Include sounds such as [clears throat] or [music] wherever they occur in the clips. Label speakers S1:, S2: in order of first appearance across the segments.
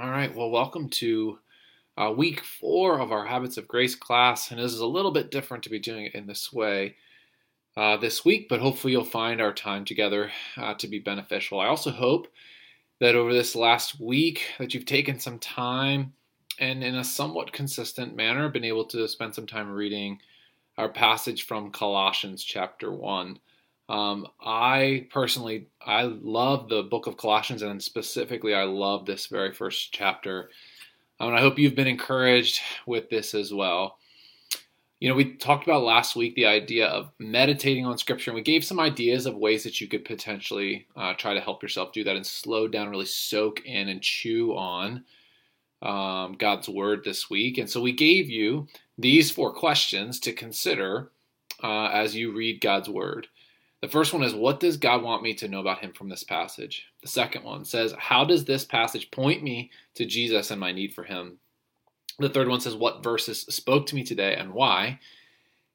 S1: All right, well, welcome to uh, week four of our Habits of Grace class. And this is a little bit different to be doing it in this way uh, this week, but hopefully you'll find our time together uh, to be beneficial. I also hope that over this last week that you've taken some time and in a somewhat consistent manner been able to spend some time reading our passage from Colossians chapter 1. Um, I personally, I love the book of Colossians, and specifically, I love this very first chapter. Um, and I hope you've been encouraged with this as well. You know, we talked about last week the idea of meditating on Scripture, and we gave some ideas of ways that you could potentially uh, try to help yourself do that and slow down, really soak in and chew on um, God's Word this week. And so we gave you these four questions to consider uh, as you read God's Word. The first one is, What does God want me to know about Him from this passage? The second one says, How does this passage point me to Jesus and my need for Him? The third one says, What verses spoke to me today and why?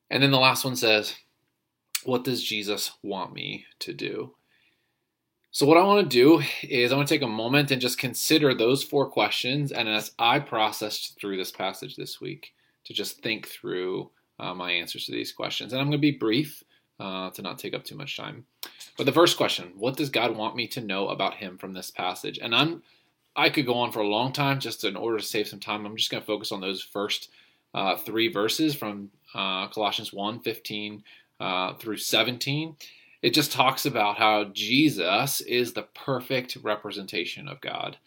S1: And then the last one says, What does Jesus want me to do? So, what I want to do is I want to take a moment and just consider those four questions. And as I processed through this passage this week, to just think through uh, my answers to these questions. And I'm going to be brief uh, to not take up too much time. But the first question, what does God want me to know about him from this passage? And I'm I could go on for a long time just in order to save some time. I'm just going to focus on those first uh, three verses from uh, Colossians 1 15 uh, through 17. It just talks about how Jesus is the perfect representation of God.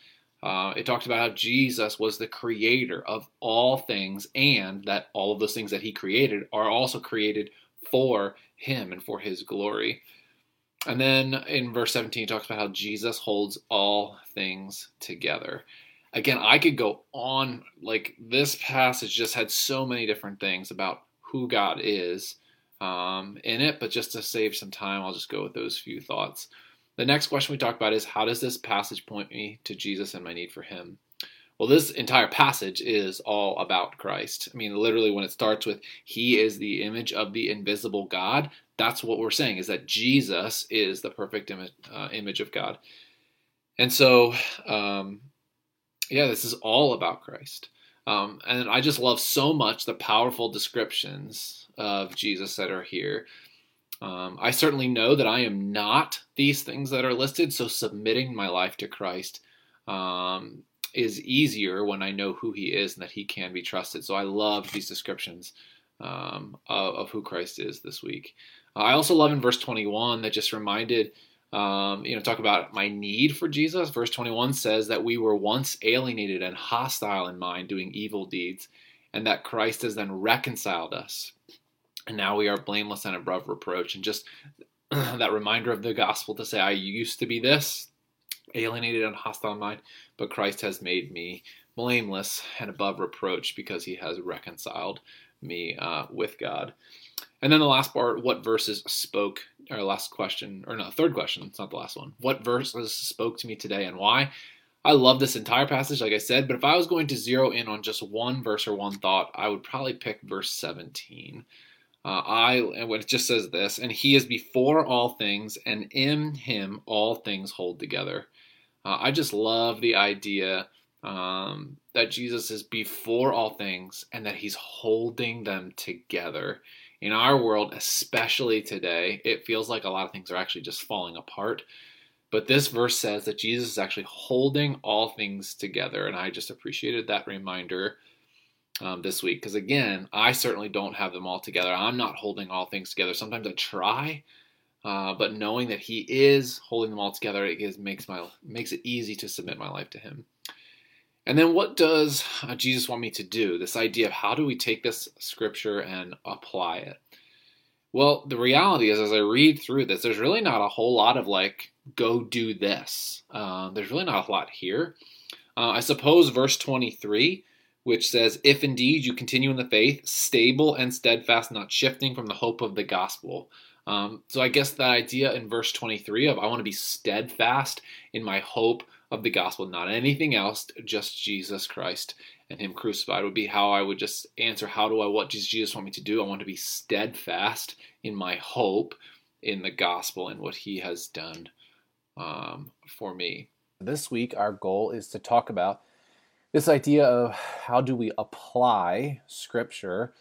S1: Uh, it talks about how Jesus was the creator of all things and that all of those things that he created are also created for him and for his glory. And then in verse 17, he talks about how Jesus holds all things together. Again, I could go on, like, this passage just had so many different things about who God is um, in it, but just to save some time, I'll just go with those few thoughts. The next question we talk about is how does this passage point me to Jesus and my need for Him? Well, this entire passage is all about Christ. I mean, literally, when it starts with, He is the image of the invisible God, that's what we're saying is that Jesus is the perfect image, uh, image of God. And so, um, yeah, this is all about Christ. Um, and I just love so much the powerful descriptions of Jesus that are here. Um, I certainly know that I am not these things that are listed, so submitting my life to Christ um, is easier when I know who He is and that He can be trusted. So I love these descriptions um, of, of, who Christ is this week. Uh, I also love in verse 21 that just reminded, um, you know, talk about my need for Jesus. Verse 21 says that we were once alienated and hostile in mind, doing evil deeds, and that Christ has then reconciled us. And now we are blameless and above reproach. And just [clears throat] that reminder of the gospel to say, I used to be this, alienated and hostile mind, but Christ has made me blameless and above reproach because he has reconciled me uh, with God. And then the last part, what verses spoke, or last question, or no, third question, it's not the last one. What verses spoke to me today and why? I love this entire passage, like I said, but if I was going to zero in on just one verse or one thought, I would probably pick verse 17. Uh, I and it just says this, and he is before all things, and in him all things hold together. Uh, I just love the idea um, that Jesus is before all things and that he's holding them together. In our world, especially today, it feels like a lot of things are actually just falling apart. But this verse says that Jesus is actually holding all things together. And I just appreciated that reminder um, this week because, again, I certainly don't have them all together. I'm not holding all things together. Sometimes I try, uh, but knowing that He is holding them all together, it gives, makes my makes it easy to submit my life to Him. And then what does uh, Jesus want me to do? This idea of how do we take this scripture and apply it? Well, the reality is, as I read through this, there's really not a whole lot of like, go do this. Uh, there's really not a lot here. Uh, I suppose verse 23, which says, If indeed you continue in the faith, stable and steadfast, not shifting from the hope of the gospel. Um, so I guess the idea in verse 23 of I want to be steadfast in my hope of the gospel, not anything else, just Jesus Christ and Him crucified would be how I would just answer. How do I, what does Jesus want me to do? I want to be steadfast in my hope in the gospel and what He has done um, for me.
S2: This week, our goal is to talk about
S1: this idea of how do we apply Scripture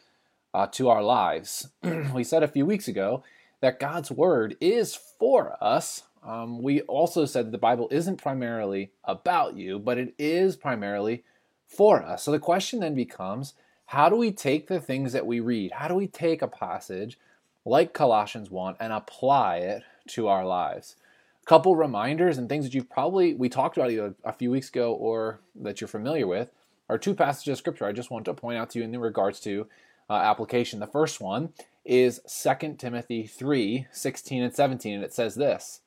S1: uh, to our lives. [clears throat] we said a few weeks ago that God's Word is for us. Um, we also said that the Bible isn't primarily about you, but it is primarily for us. So the question then becomes how do we take the things that we read? How do we take a passage like Colossians 1 and apply it to our lives? A couple reminders and things that you've probably, we talked about either a few weeks ago or that you're familiar with, are two passages of scripture I just want to point out to you in regards to uh, application. The first one is 2 Timothy 3 16 and 17, and it says this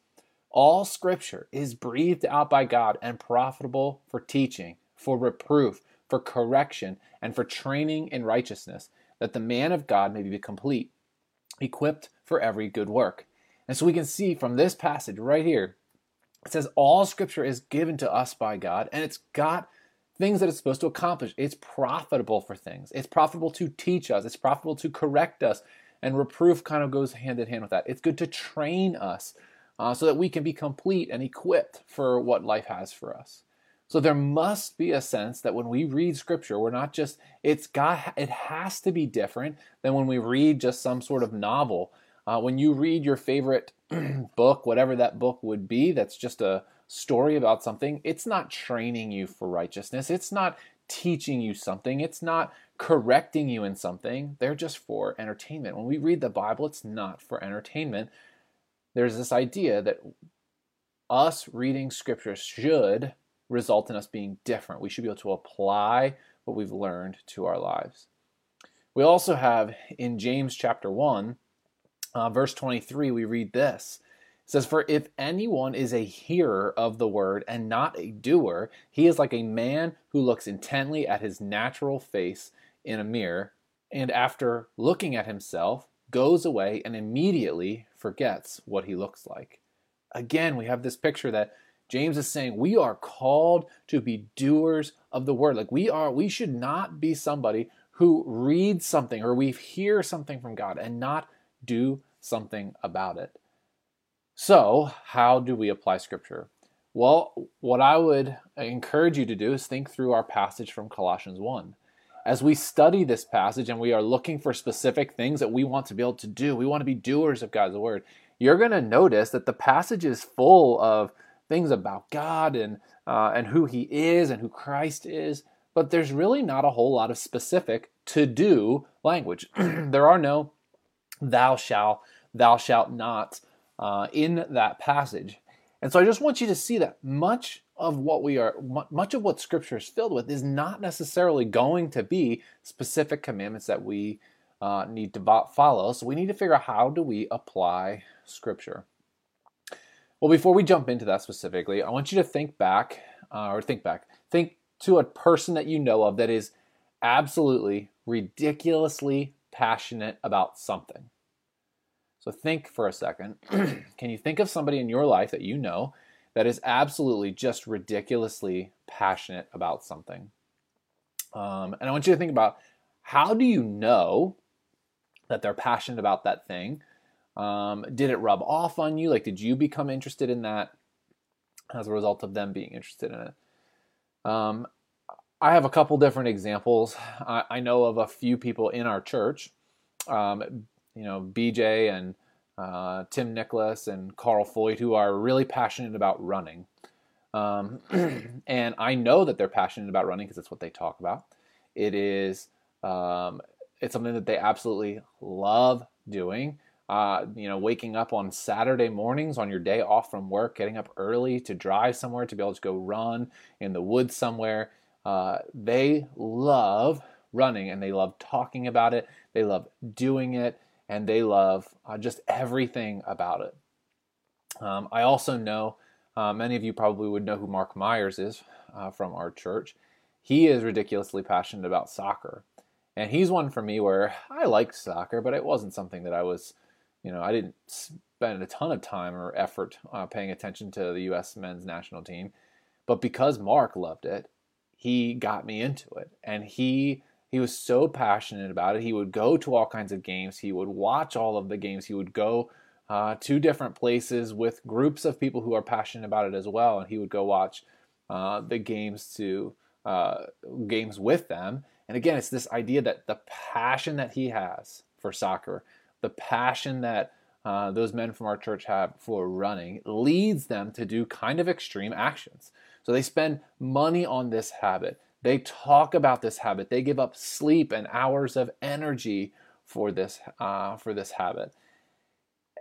S1: All scripture is breathed out by God and profitable for teaching, for reproof, for correction, and for training in righteousness, that the man of God may be complete, equipped for every good work. And so we can see from this passage right here, it says all scripture is given to us by God, and it's got things that it's supposed to accomplish. It's profitable for things. It's profitable to teach us. It's profitable to correct us. And reproof kind of goes hand in hand with that. It's good to train us uh, so that we can be complete and equipped for what life has for us. So there must be a sense that when we read scripture, we're not just it's got it has to be different than when we read just some sort of novel. Uh, when you read your favorite [clears throat] book, whatever that book would be, that's just a story about something, it's not training you for righteousness. It's not teaching you something. It's not correcting you in something. They're just for entertainment. When we read the Bible, it's not for entertainment. There's this idea that us reading scripture should result in us being different. We should be able to apply what we've learned to our lives. We also have in James chapter 1, uh, verse 23, we read this says, For if anyone is a hearer of the word and not a doer, he is like a man who looks intently at his natural face in a mirror, and after looking at himself, goes away and immediately forgets what he looks like. Again, we have this picture that James is saying we are called to be doers of the word. Like we are, we should not be somebody who reads something or we hear something from God and not do something about it. So, how do we apply scripture? Well, what I would encourage you to do is think through our passage from Colossians 1. As we study this passage and we are looking for specific things that we want to be able to do, we want to be doers of God's word, you're going to notice that the passage is full of things about God and, uh, and who He is and who Christ is, but there's really not a whole lot of specific to do language. [clears throat] there are no thou shalt, thou shalt not uh, in that passage. And so I just want you to see that much of what we are, much of what Scripture is filled with, is not necessarily going to be specific commandments that we uh, need to follow. So we need to figure out how do we apply Scripture. Well, before we jump into that specifically, I want you to think back, uh, or think back, think to a person that you know of that is absolutely ridiculously passionate about something. So think for a second. [clears throat] Can you think of somebody in your life that you know that is absolutely just ridiculously passionate about something? Um, and I want you to think about how do you know that they're passionate about that thing? Um, did it rub off on you? Like, did you become interested in that as a result of them being interested in it? Um, I have a couple different examples. I, I, know of a few people in our church um, you know, BJ and uh, Tim Nicholas and Carl Foyt, who are really passionate about running. Um, [clears throat] and I know that they're passionate about running because it's what they talk about. It is um, it's something that they absolutely love doing. Uh, you know, waking up on Saturday mornings on your day off from work, getting up early to drive somewhere to be able to go run in the woods somewhere. Uh, they love running and they love talking about it. They love doing it and they love uh, just everything about it. Um, I also know uh, many of you probably would know who Mark Myers is uh, from our church. He is ridiculously passionate about soccer. And he's one for me where I liked soccer, but it wasn't something that I was, you know, I didn't spend a ton of time or effort uh, paying attention to the U.S. men's national team. But because Mark loved it, he got me into it. And he he was so passionate about it. He would go to all kinds of games. He would watch all of the games. He would go uh, to different places with groups of people who are passionate about it as well. And he would go watch uh, the games to uh, games with them. And again, it's this idea that the passion that he has for soccer, the passion that uh, those men from our church have for running, leads them to do kind of extreme actions. So they spend money on this habit. They talk about this habit. They give up sleep and hours of energy for this uh, for this habit.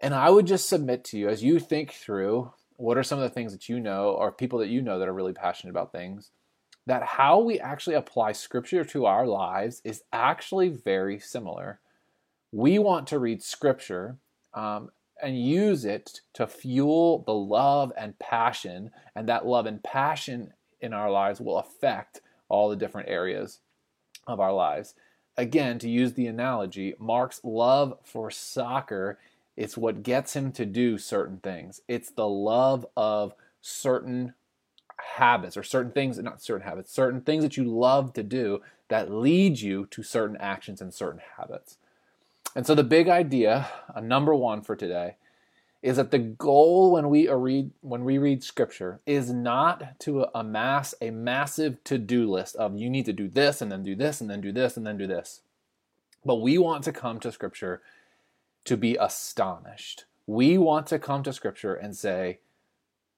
S1: And I would just submit to you as you think through what are some of the things that you know or people that you know that are really passionate about things that how we actually apply scripture to our lives is actually very similar. We want to read scripture um, and use it to fuel the love and passion, and that love and passion in our lives will affect all the different areas of our lives. Again, to use the analogy, Mark's love for soccer it's what gets him to do certain things. It's the love of certain habits or certain things, not certain habits, certain things that you love to do that lead you to certain actions and certain habits. And so the big idea, uh, number one for today, is that the goal when we read when we read scripture is not to amass a massive to-do list of you need to do this and then do this and then do this and then do this. But we want to come to scripture to be astonished. We want to come to Scripture and say,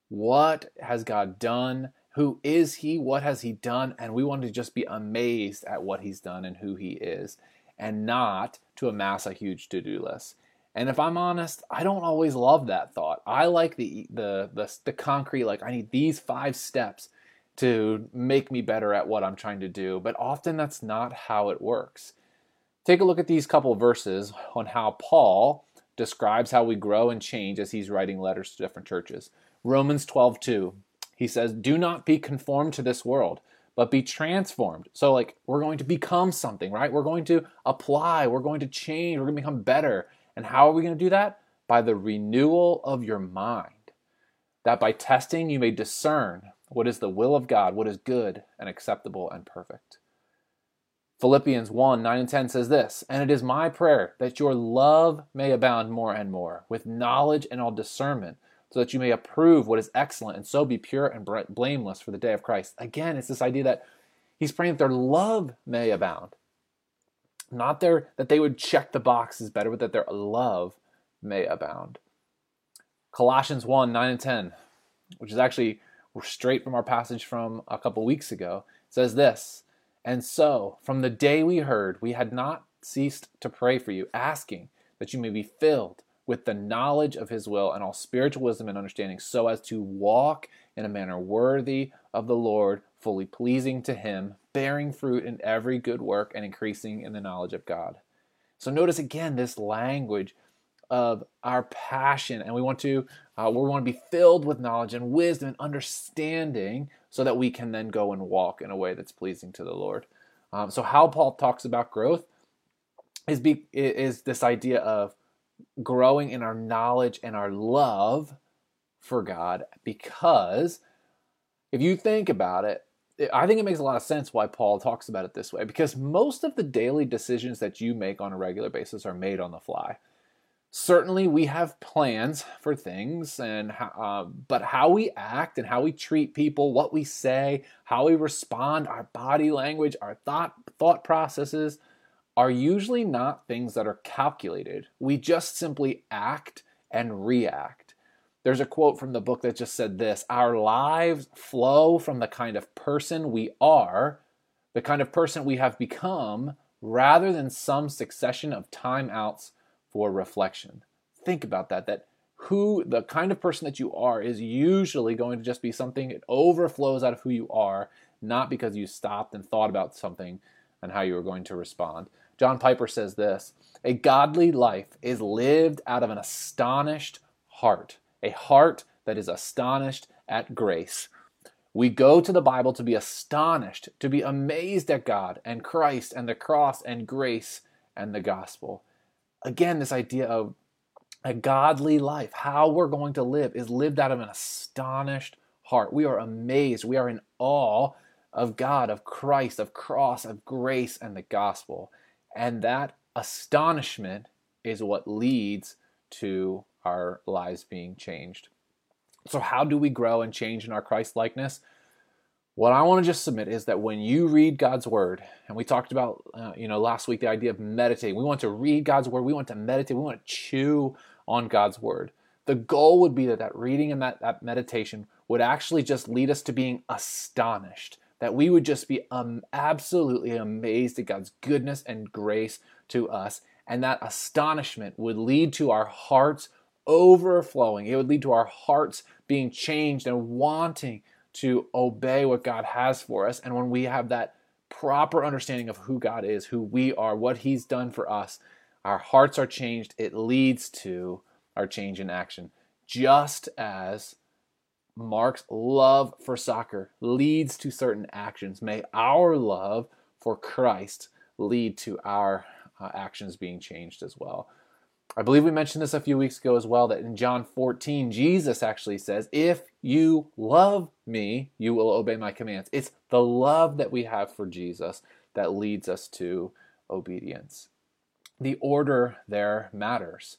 S1: What has God done? Who is He? What has He done? And we want to just be amazed at what He's done and who He is, and not to amass a huge to do list. And if I'm honest, I don't always love that thought. I like the, the the the concrete like I need these 5 steps to make me better at what I'm trying to do, but often that's not how it works. Take a look at these couple verses on how Paul describes how we grow and change as he's writing letters to different churches. Romans 12:2. He says, "Do not be conformed to this world, but be transformed." So like we're going to become something, right? We're going to apply, we're going to change, we're going to become better. And how are we going to do that? By the renewal of your mind. That by testing you may discern what is the will of God, what is good and acceptable and perfect. Philippians 1 9 and 10 says this, And it is my prayer that your love may abound more and more, with knowledge and all discernment, so that you may approve what is excellent and so be pure and blameless for the day of Christ. Again, it's this idea that he's praying that their love may abound. Not their that they would check the boxes better, but that their love may abound. Colossians 1 9 and 10, which is actually straight from our passage from a couple weeks ago, says this and so, from the day we heard, we had not ceased to pray for you, asking that you may be filled with the knowledge of his will and all spiritual wisdom and understanding, so as to walk in a manner worthy of the Lord, fully pleasing to him, bearing fruit in every good work and increasing in the knowledge of God. So notice again this language of our passion, and we want to uh, we want to be filled with knowledge and wisdom and understanding so that we can then go and walk in a way that's pleasing to the Lord. Um, so, how Paul talks about growth is, be, is this idea of growing in our knowledge and our love for God because if you think about it, I think it makes a lot of sense why Paul talks about it this way because most of the daily decisions that you make on a regular basis are made on the fly. Certainly we have plans for things and uh, but how we act and how we treat people what we say how we respond our body language our thought thought processes are usually not things that are calculated. We just simply act and react there's a quote from the book that just said this our lives flow from the kind of person we are the kind of person we have become rather than some succession of timeouts for reflection. Think about that. That who the kind of person that you are is usually going to just be something it overflows out of who you are, not because you stopped and thought about something and how you were going to respond. John Piper says this A godly life is lived out of an astonished heart, a heart that is astonished at grace. We go to the Bible to be astonished, to be amazed at God and Christ and the cross and grace and the gospel again, this idea of a godly life, how we're going to live, is lived out of an astonished heart. We are amazed. We are in awe of God, of Christ, of cross, of grace, and the gospel. And that astonishment is what leads to our lives being changed. So, how do we grow and change in our Christ likeness? what I want to just submit is that when you read God's word, and we talked about, uh, you know, last week the idea of meditating. We want to read God's word. We want to meditate. We want to chew on God's word. The goal would be that that reading and that, that meditation would actually just lead us to being astonished. That we would just be um, absolutely amazed at God's goodness and grace to us. And that astonishment would lead to our hearts overflowing. It would lead to our hearts being changed and wanting to obey what God has for us. And when we have that proper understanding of who God is, who we are, what He's done for us, our hearts are changed. It leads to our change in action. Just as Mark's love for soccer leads to certain actions, may our love for Christ lead to our uh, actions being changed as well. I believe we mentioned this a few weeks ago as well that in John 14, Jesus actually says, If you love me, you will obey my commands. It's the love that we have for Jesus that leads us to obedience. The order there matters.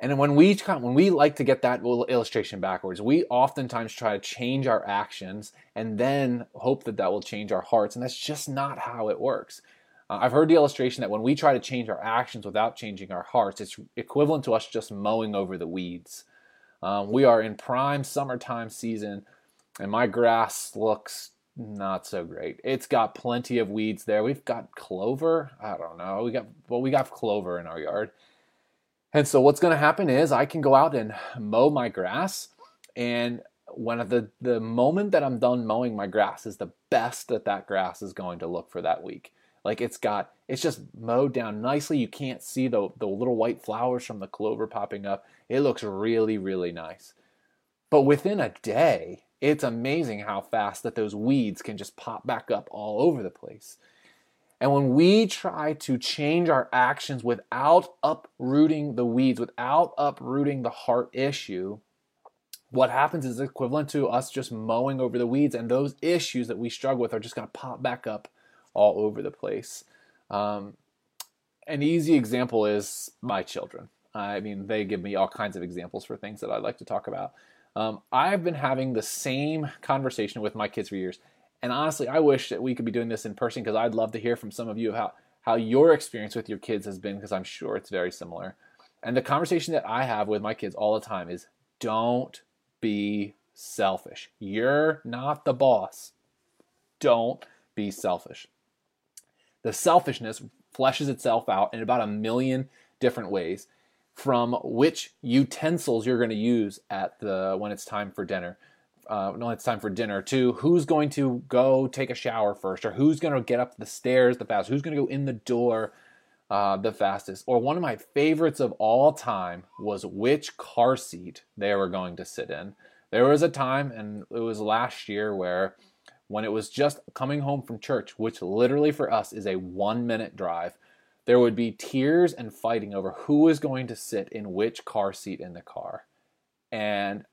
S1: And when we when we like to get that illustration backwards, we oftentimes try to change our actions and then hope that that will change our hearts, and that's just not how it works. Uh, I've heard the illustration that when we try to change our actions without changing our hearts, it's equivalent to us just mowing over the weeds. Um, we are in prime summertime season, and my grass looks not so great. It's got plenty of weeds there. We've got clover. I don't know. We got well, we got clover in our yard. And so what's going to happen is I can go out and mow my grass and when the the moment that I'm done mowing my grass is the best that that grass is going to look for that week. Like it's got, it's just mowed down nicely. You can't see the, the little white flowers from the clover popping up. It looks really, really nice. But within a day, it's amazing how fast that those weeds can just pop back up all over the place. And when we try to change our actions without uprooting the weeds, without uprooting the heart issue, what happens is equivalent to us just mowing over the weeds, and those issues that we struggle with are just going to pop back up all over the place. Um, an easy example is my children. I mean, they give me all kinds of examples for things that I'd like to talk about. Um, I've been having the same conversation with my kids for years, and honestly, I wish that we could be doing this in person because I'd love to hear from some of you how how your experience with your kids has been because I'm sure it's very similar. And the conversation that I have with my kids all the time is don't be selfish. You're not the boss. Don't be selfish. The selfishness fleshes itself out in about a million different ways from which utensils you're going to use at the when it's time for dinner uh, when it's time for dinner to who's going to go take a shower first or who's going to get up the stairs the fastest who's going to go in the door uh, the fastest. Or one of my favorites of all time was which car seat they were going to sit in. There was a time and it was last year where when it was just coming home from church, which literally for us is a one minute drive, there would be tears and fighting over who was going to sit in which car seat in the car. And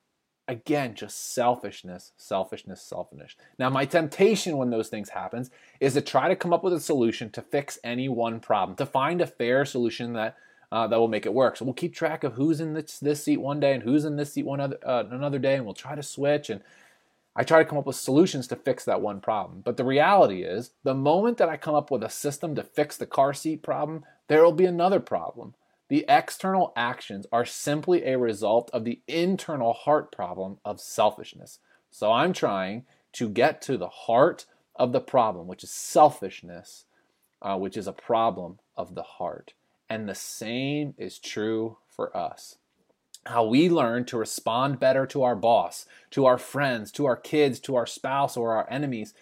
S1: again, just selfishness, selfishness, selfishness. Now, my temptation when those things happens is to try to come up with a solution to fix any one problem, to find a fair solution that uh, that will make it work. So we'll keep track of who's in this, this seat one day and who's in this seat one other uh, another day, and we'll try to switch and I try to come up with solutions to fix that one problem. But the reality is, the moment that I come up with a system to fix the car seat problem, there will be another problem. The external actions are simply a result of the internal heart problem of selfishness. So I'm trying to get to the heart of the problem, which is selfishness, uh, which is a problem of the heart. And the same is true for us how we learn to respond better to our boss, to our friends, to our kids, to our spouse, or our enemies.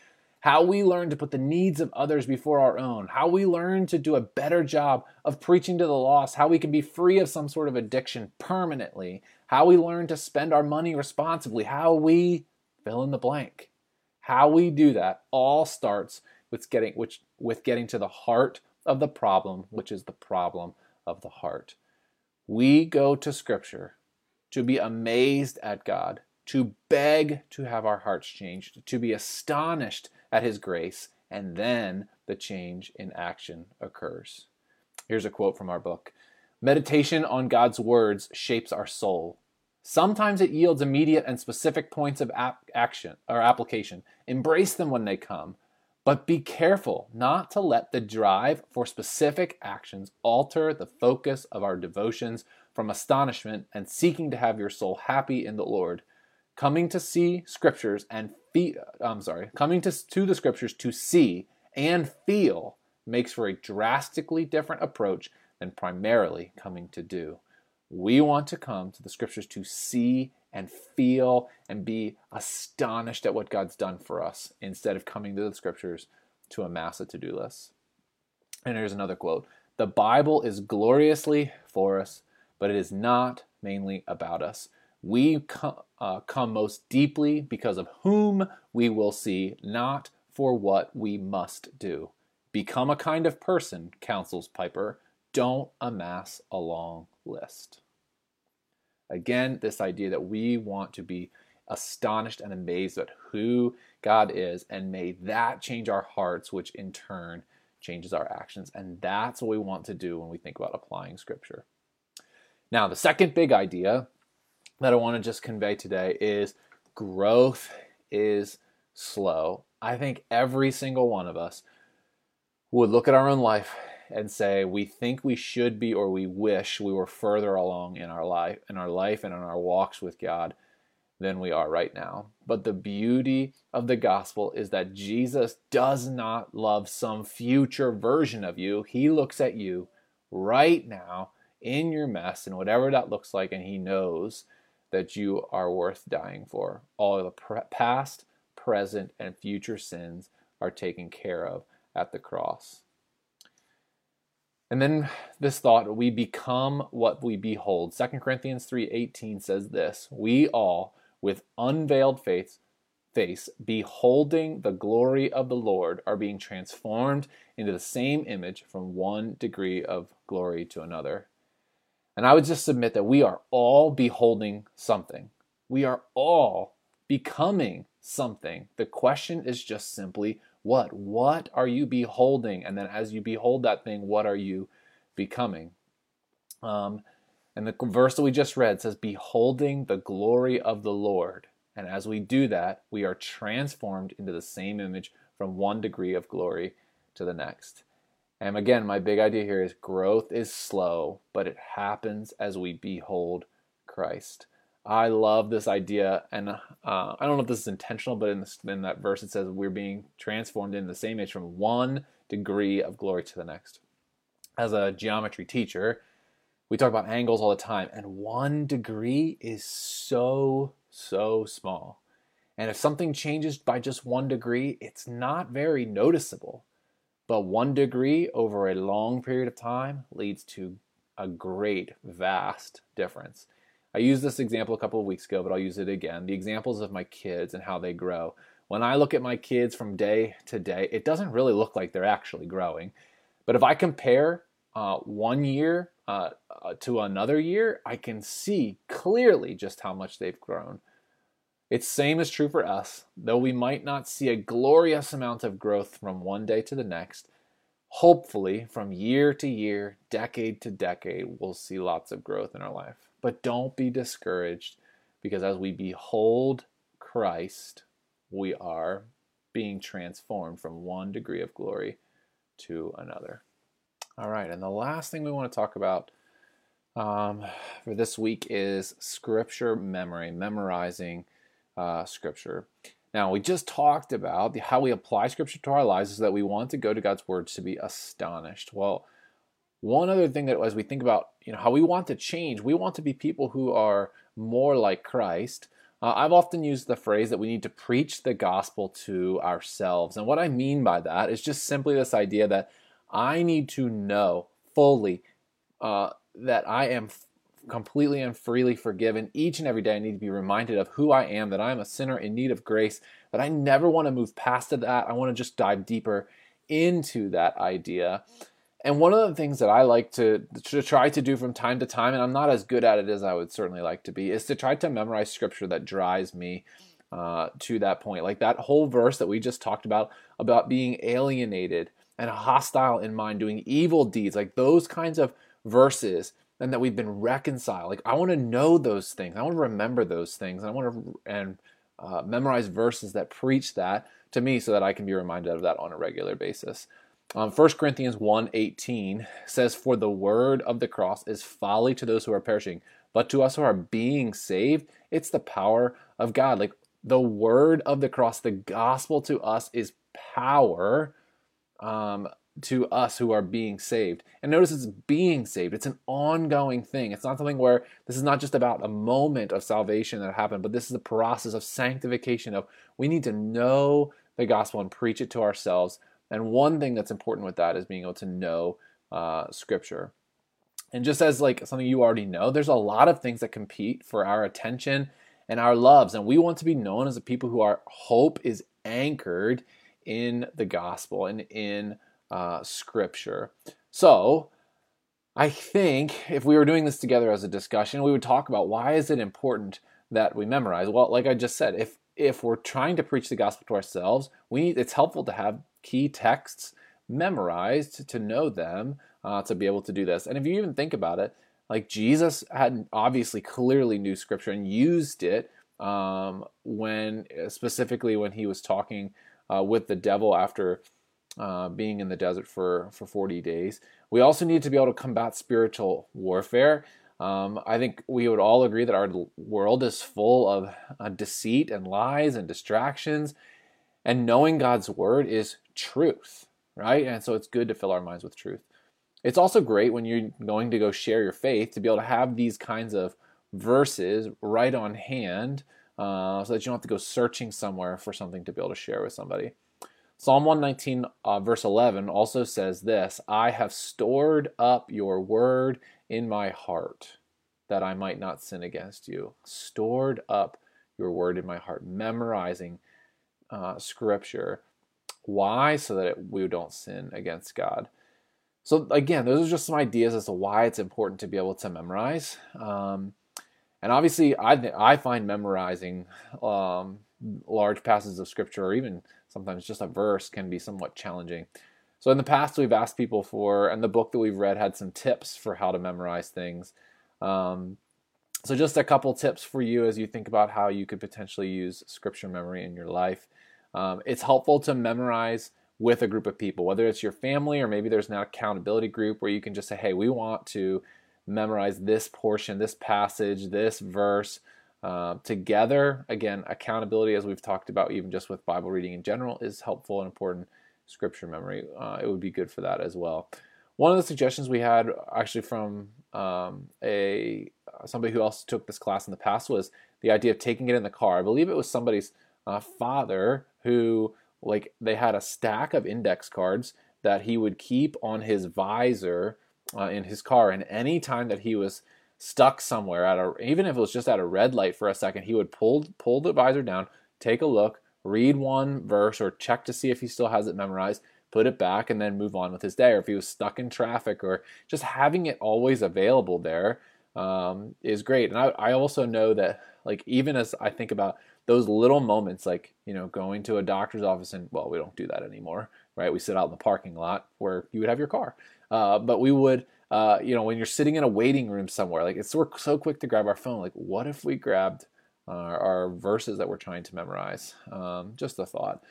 S1: How we learn to put the needs of others before our own. How we learn to do a better job of preaching to the lost. How we can be free of some sort of addiction permanently. How we learn to spend our money responsibly. How we fill in the blank. How we do that all starts with getting, which, with getting to the heart of the problem, which is the problem of the heart. We go to Scripture to be amazed at God, to beg to have our hearts changed, to be astonished at His grace, and then the change in action occurs. Here's a quote from our book Meditation on God's words shapes our soul.
S2: Sometimes it yields immediate and specific points of ap- action or application. Embrace them when they come, but be careful not to let the drive for specific actions alter the focus of our devotions from astonishment and seeking to have your soul happy in the Lord. Coming to see scriptures and feel, I'm sorry, coming to, to the scriptures to see and feel makes for a drastically different approach than primarily coming to do. We want to come to the scriptures to see and feel and be astonished at what God's done for us instead of coming to the scriptures to amass a to do list. And here's another quote The Bible is gloriously for us, but it is not mainly about us. We come, uh, come most deeply because of whom we will see, not for what we must do. Become a kind of person, counsels Piper. Don't amass a long list. Again, this idea that we want to be astonished and amazed at who God is, and may that change our hearts, which in turn changes our actions. And that's what we want to do when we think about applying Scripture. Now, the second big idea that I want to just convey today is growth is slow. I think every single one of us would look at our own life and say we think we should be or we wish we were further along in our life in our life and in our walks with God than we are right now. But the beauty of the gospel is that Jesus does not love some future version of you. He looks at you right now in your mess and whatever that looks like and he knows that you are worth dying for. All the past, present and future sins are taken care of at the cross. And then this thought, we become what we behold. 2 Corinthians 3:18 says this, we all with unveiled face face beholding the glory of the Lord are being transformed into the same image from one degree of glory to another. And I would just submit that we are all beholding something. We are all becoming something. The question is just simply what? What are you beholding? And then as you behold that thing, what are you becoming? Um, and the verse that we just read says, Beholding the glory of the Lord. And as we do that, we are transformed into the same image from one degree of glory to the next. And again, my big idea here is growth is slow, but it happens as we behold Christ. I love this idea, and uh, I don't know if this is intentional, but in, this, in that verse it says we're being transformed in the same image from one degree of glory to the next. As a geometry teacher, we talk about angles all the time, and one degree is so, so small. And if something changes by just one degree, it's not very noticeable. But one degree over a long period of time leads to a great, vast difference. I used this example a couple of weeks ago, but I'll use it again. The examples of my kids and how they grow. When I look at my kids from day to day, it doesn't really look like they're actually growing. But if I compare uh, one year uh, uh, to another year, I can see clearly just how much they've grown. It's same is true for us, though we might not see a glorious amount of growth from one day to the next. Hopefully, from year to year, decade to decade, we'll see lots of growth in our life. But don't be discouraged because as we behold Christ, we are being transformed from one degree of glory to another. All right, and the last thing we want to talk about um, for this week is scripture memory, memorizing uh, scripture. Now, we just talked about the, how we apply scripture to our lives is that we want to go to God's words to be astonished. Well, one other thing that as we think about you know how we want to change, we want to be people who are more like Christ. Uh, I've often used the phrase that we need to preach the gospel to ourselves. And what I mean by that is just simply this idea that I need to know fully uh, that I am f- completely and freely forgiven each and every day. I need to be reminded of who I am, that I am a sinner in need of grace, that I never want to move past that. I want to just dive deeper into that idea. And one of the things that I like to, to try to do from time to time, and I'm not as good at it as I would certainly like to be, is to try to memorize scripture that drives me uh, to that point. Like that whole verse that we just talked about, about being alienated and hostile in mind, doing evil deeds, like those kinds of verses. and that we've been reconciled. Like I want to know those things. I want to remember those things. And I want to and uh, memorize verses that preach that to me so that I can be reminded of that on a regular basis. Um, 1 Corinthians 1.18 says, For the word of the cross is folly to those who are perishing, but to us who are being saved, it's the power of God. Like the word of the cross, the gospel to us is power um, to us who are being saved. And notice it's being saved. It's an ongoing thing. It's not something where this is not just about a moment of salvation that happened, but this is a process of sanctification of we need to know the gospel and preach it to ourselves. And one thing that's important with that is being able to know uh, scripture. And just as like something you already know, there's a lot of things that compete for our attention and our loves. And we want to be known as a people who our hope is anchored in the gospel and in uh, scripture. So, I think if we were doing this together as a discussion, we would talk about why is it important that we memorize. Well, like I just said, if if we're trying to preach the gospel to ourselves, we need it's helpful to have key texts memorized to know them uh, to be able to do this. And if you even think about it, like Jesus had obviously clearly knew scripture and used it um, when specifically when he was talking uh, with the devil after uh, being in the desert for, for 40 days. We also need to be able to combat spiritual warfare. Um, I think we would all agree that our world is full of uh, deceit and lies and distractions, and knowing God's word is truth, right? And so it's good to fill our minds with truth. It's also great when you're going to go share your faith to be able to have these kinds of verses right on hand uh, so that you don't have to go searching somewhere for something to be able to share with somebody. Psalm 119, uh, verse 11, also says this I have stored up your word in my heart that I might not sin against you. Stored up your word in my heart, memorizing uh, scripture. Why? So that it, we don't sin against God. So, again, those are just some ideas as to why it's important to be able to memorize. Um, and obviously, I, I find memorizing um, large passages of scripture or even sometimes just a verse can be somewhat challenging. So in the past, we've asked people for, and the book that we've read had some tips for how to memorize things. Um, so just a couple tips for you as you think about how you could potentially use scripture memory in your life. Um, it's helpful to memorize with a group of people, whether it's your family or maybe there's an accountability group where you can just say, hey, we want to memorize this portion, this passage, this verse uh, together. Again, accountability, as we've talked about, even just with Bible reading in general, is helpful and important. Scripture memory, uh, it would be good for that as well. One of the suggestions we had actually from um, a somebody who else took this class in the past was the idea of taking it in the car. I believe it was somebody's uh, father who like they had a stack of index cards that he would keep on his visor uh, in his car, and any time that he was stuck somewhere at a even if it was just at a red light for a second, he would pull pull the visor down, take a look, read one verse or check to see if he still has it memorized, put it back, and then move on with his day. Or if he was stuck in traffic, or just having it always available there um, is great. And I, I also know that like even as I think about those little moments, like you know going to a doctor's office, and well, we don't do that anymore, right? We sit out in the parking lot where you would have your car, uh, but we would uh, you know, when you're sitting in a waiting room somewhere, like it's we're so quick to grab our phone. Like, what if we grabbed our, our verses that we're trying to memorize? Um, just a thought.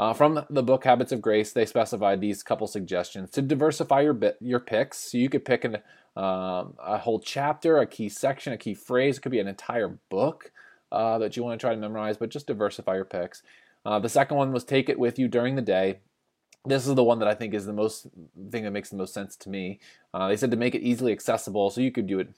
S2: Uh, from the book Habits of Grace, they specify these couple suggestions to diversify your bit, your picks. So you could pick an, um, a whole chapter, a key section, a key phrase. It could be an entire book uh, that you want to try to memorize, but just diversify your picks. Uh, the second one was take it with you during the day this is the one that I think is the most thing that makes the most sense to me. Uh, they said to make it easily accessible, so you could do it.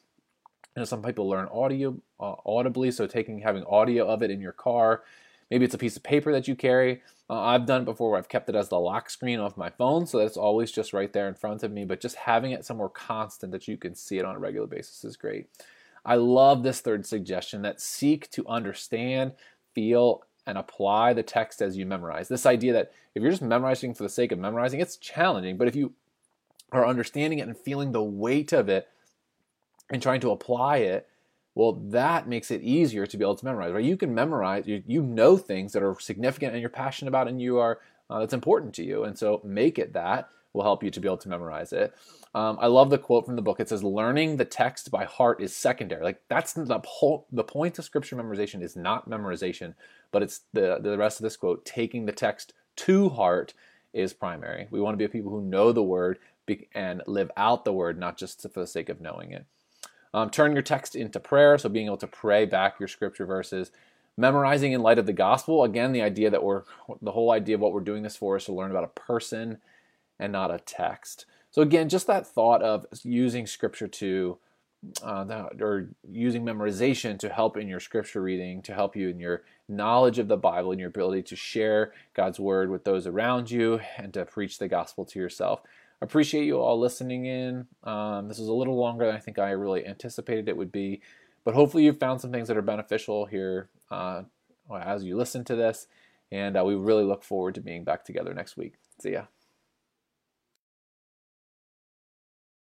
S2: You know, some people learn audio uh, audibly, so taking having audio of it in your car. Maybe it's a piece of paper that you carry. Uh, I've done it before where I've kept it as the lock screen of my phone, so that it's always just right there in front of me. But just having it somewhere constant that you can see it on a regular basis is great. I love this third suggestion that seek to understand, feel, and apply the text as you memorize. This idea that if you're just memorizing for the sake of memorizing, it's challenging. But if you are understanding it and feeling the weight of it and trying to apply it, well, that makes it easier to be able to memorize. Right? You can memorize. You, you know things that are significant and you're passionate about, and you are uh, that's important to you. And so make it that. Will help you to be able to memorize it. Um, I love the quote from the book. It says, "Learning the text by heart is secondary." Like that's the whole the point of scripture memorization is not memorization, but it's the the rest of this quote. Taking the text to heart is primary. We want to be people who know the word and live out the word, not just for the sake of knowing it. Um, turn your text into prayer, so being able to pray back your scripture verses. Memorizing in light of the gospel. Again, the idea that we're the whole idea of what we're doing this for is to learn about a person and not a text. So again, just that thought of using scripture to uh, or using memorization to help in your scripture reading, to help you in your knowledge of the Bible and your ability to share God's word with those around you and to preach the gospel to yourself. Appreciate you all listening in. Um, this is a little longer than I think I really anticipated it would be, but hopefully you've found some things that are beneficial here uh, as you listen to this. And uh, we really look forward to being back together next week. See ya.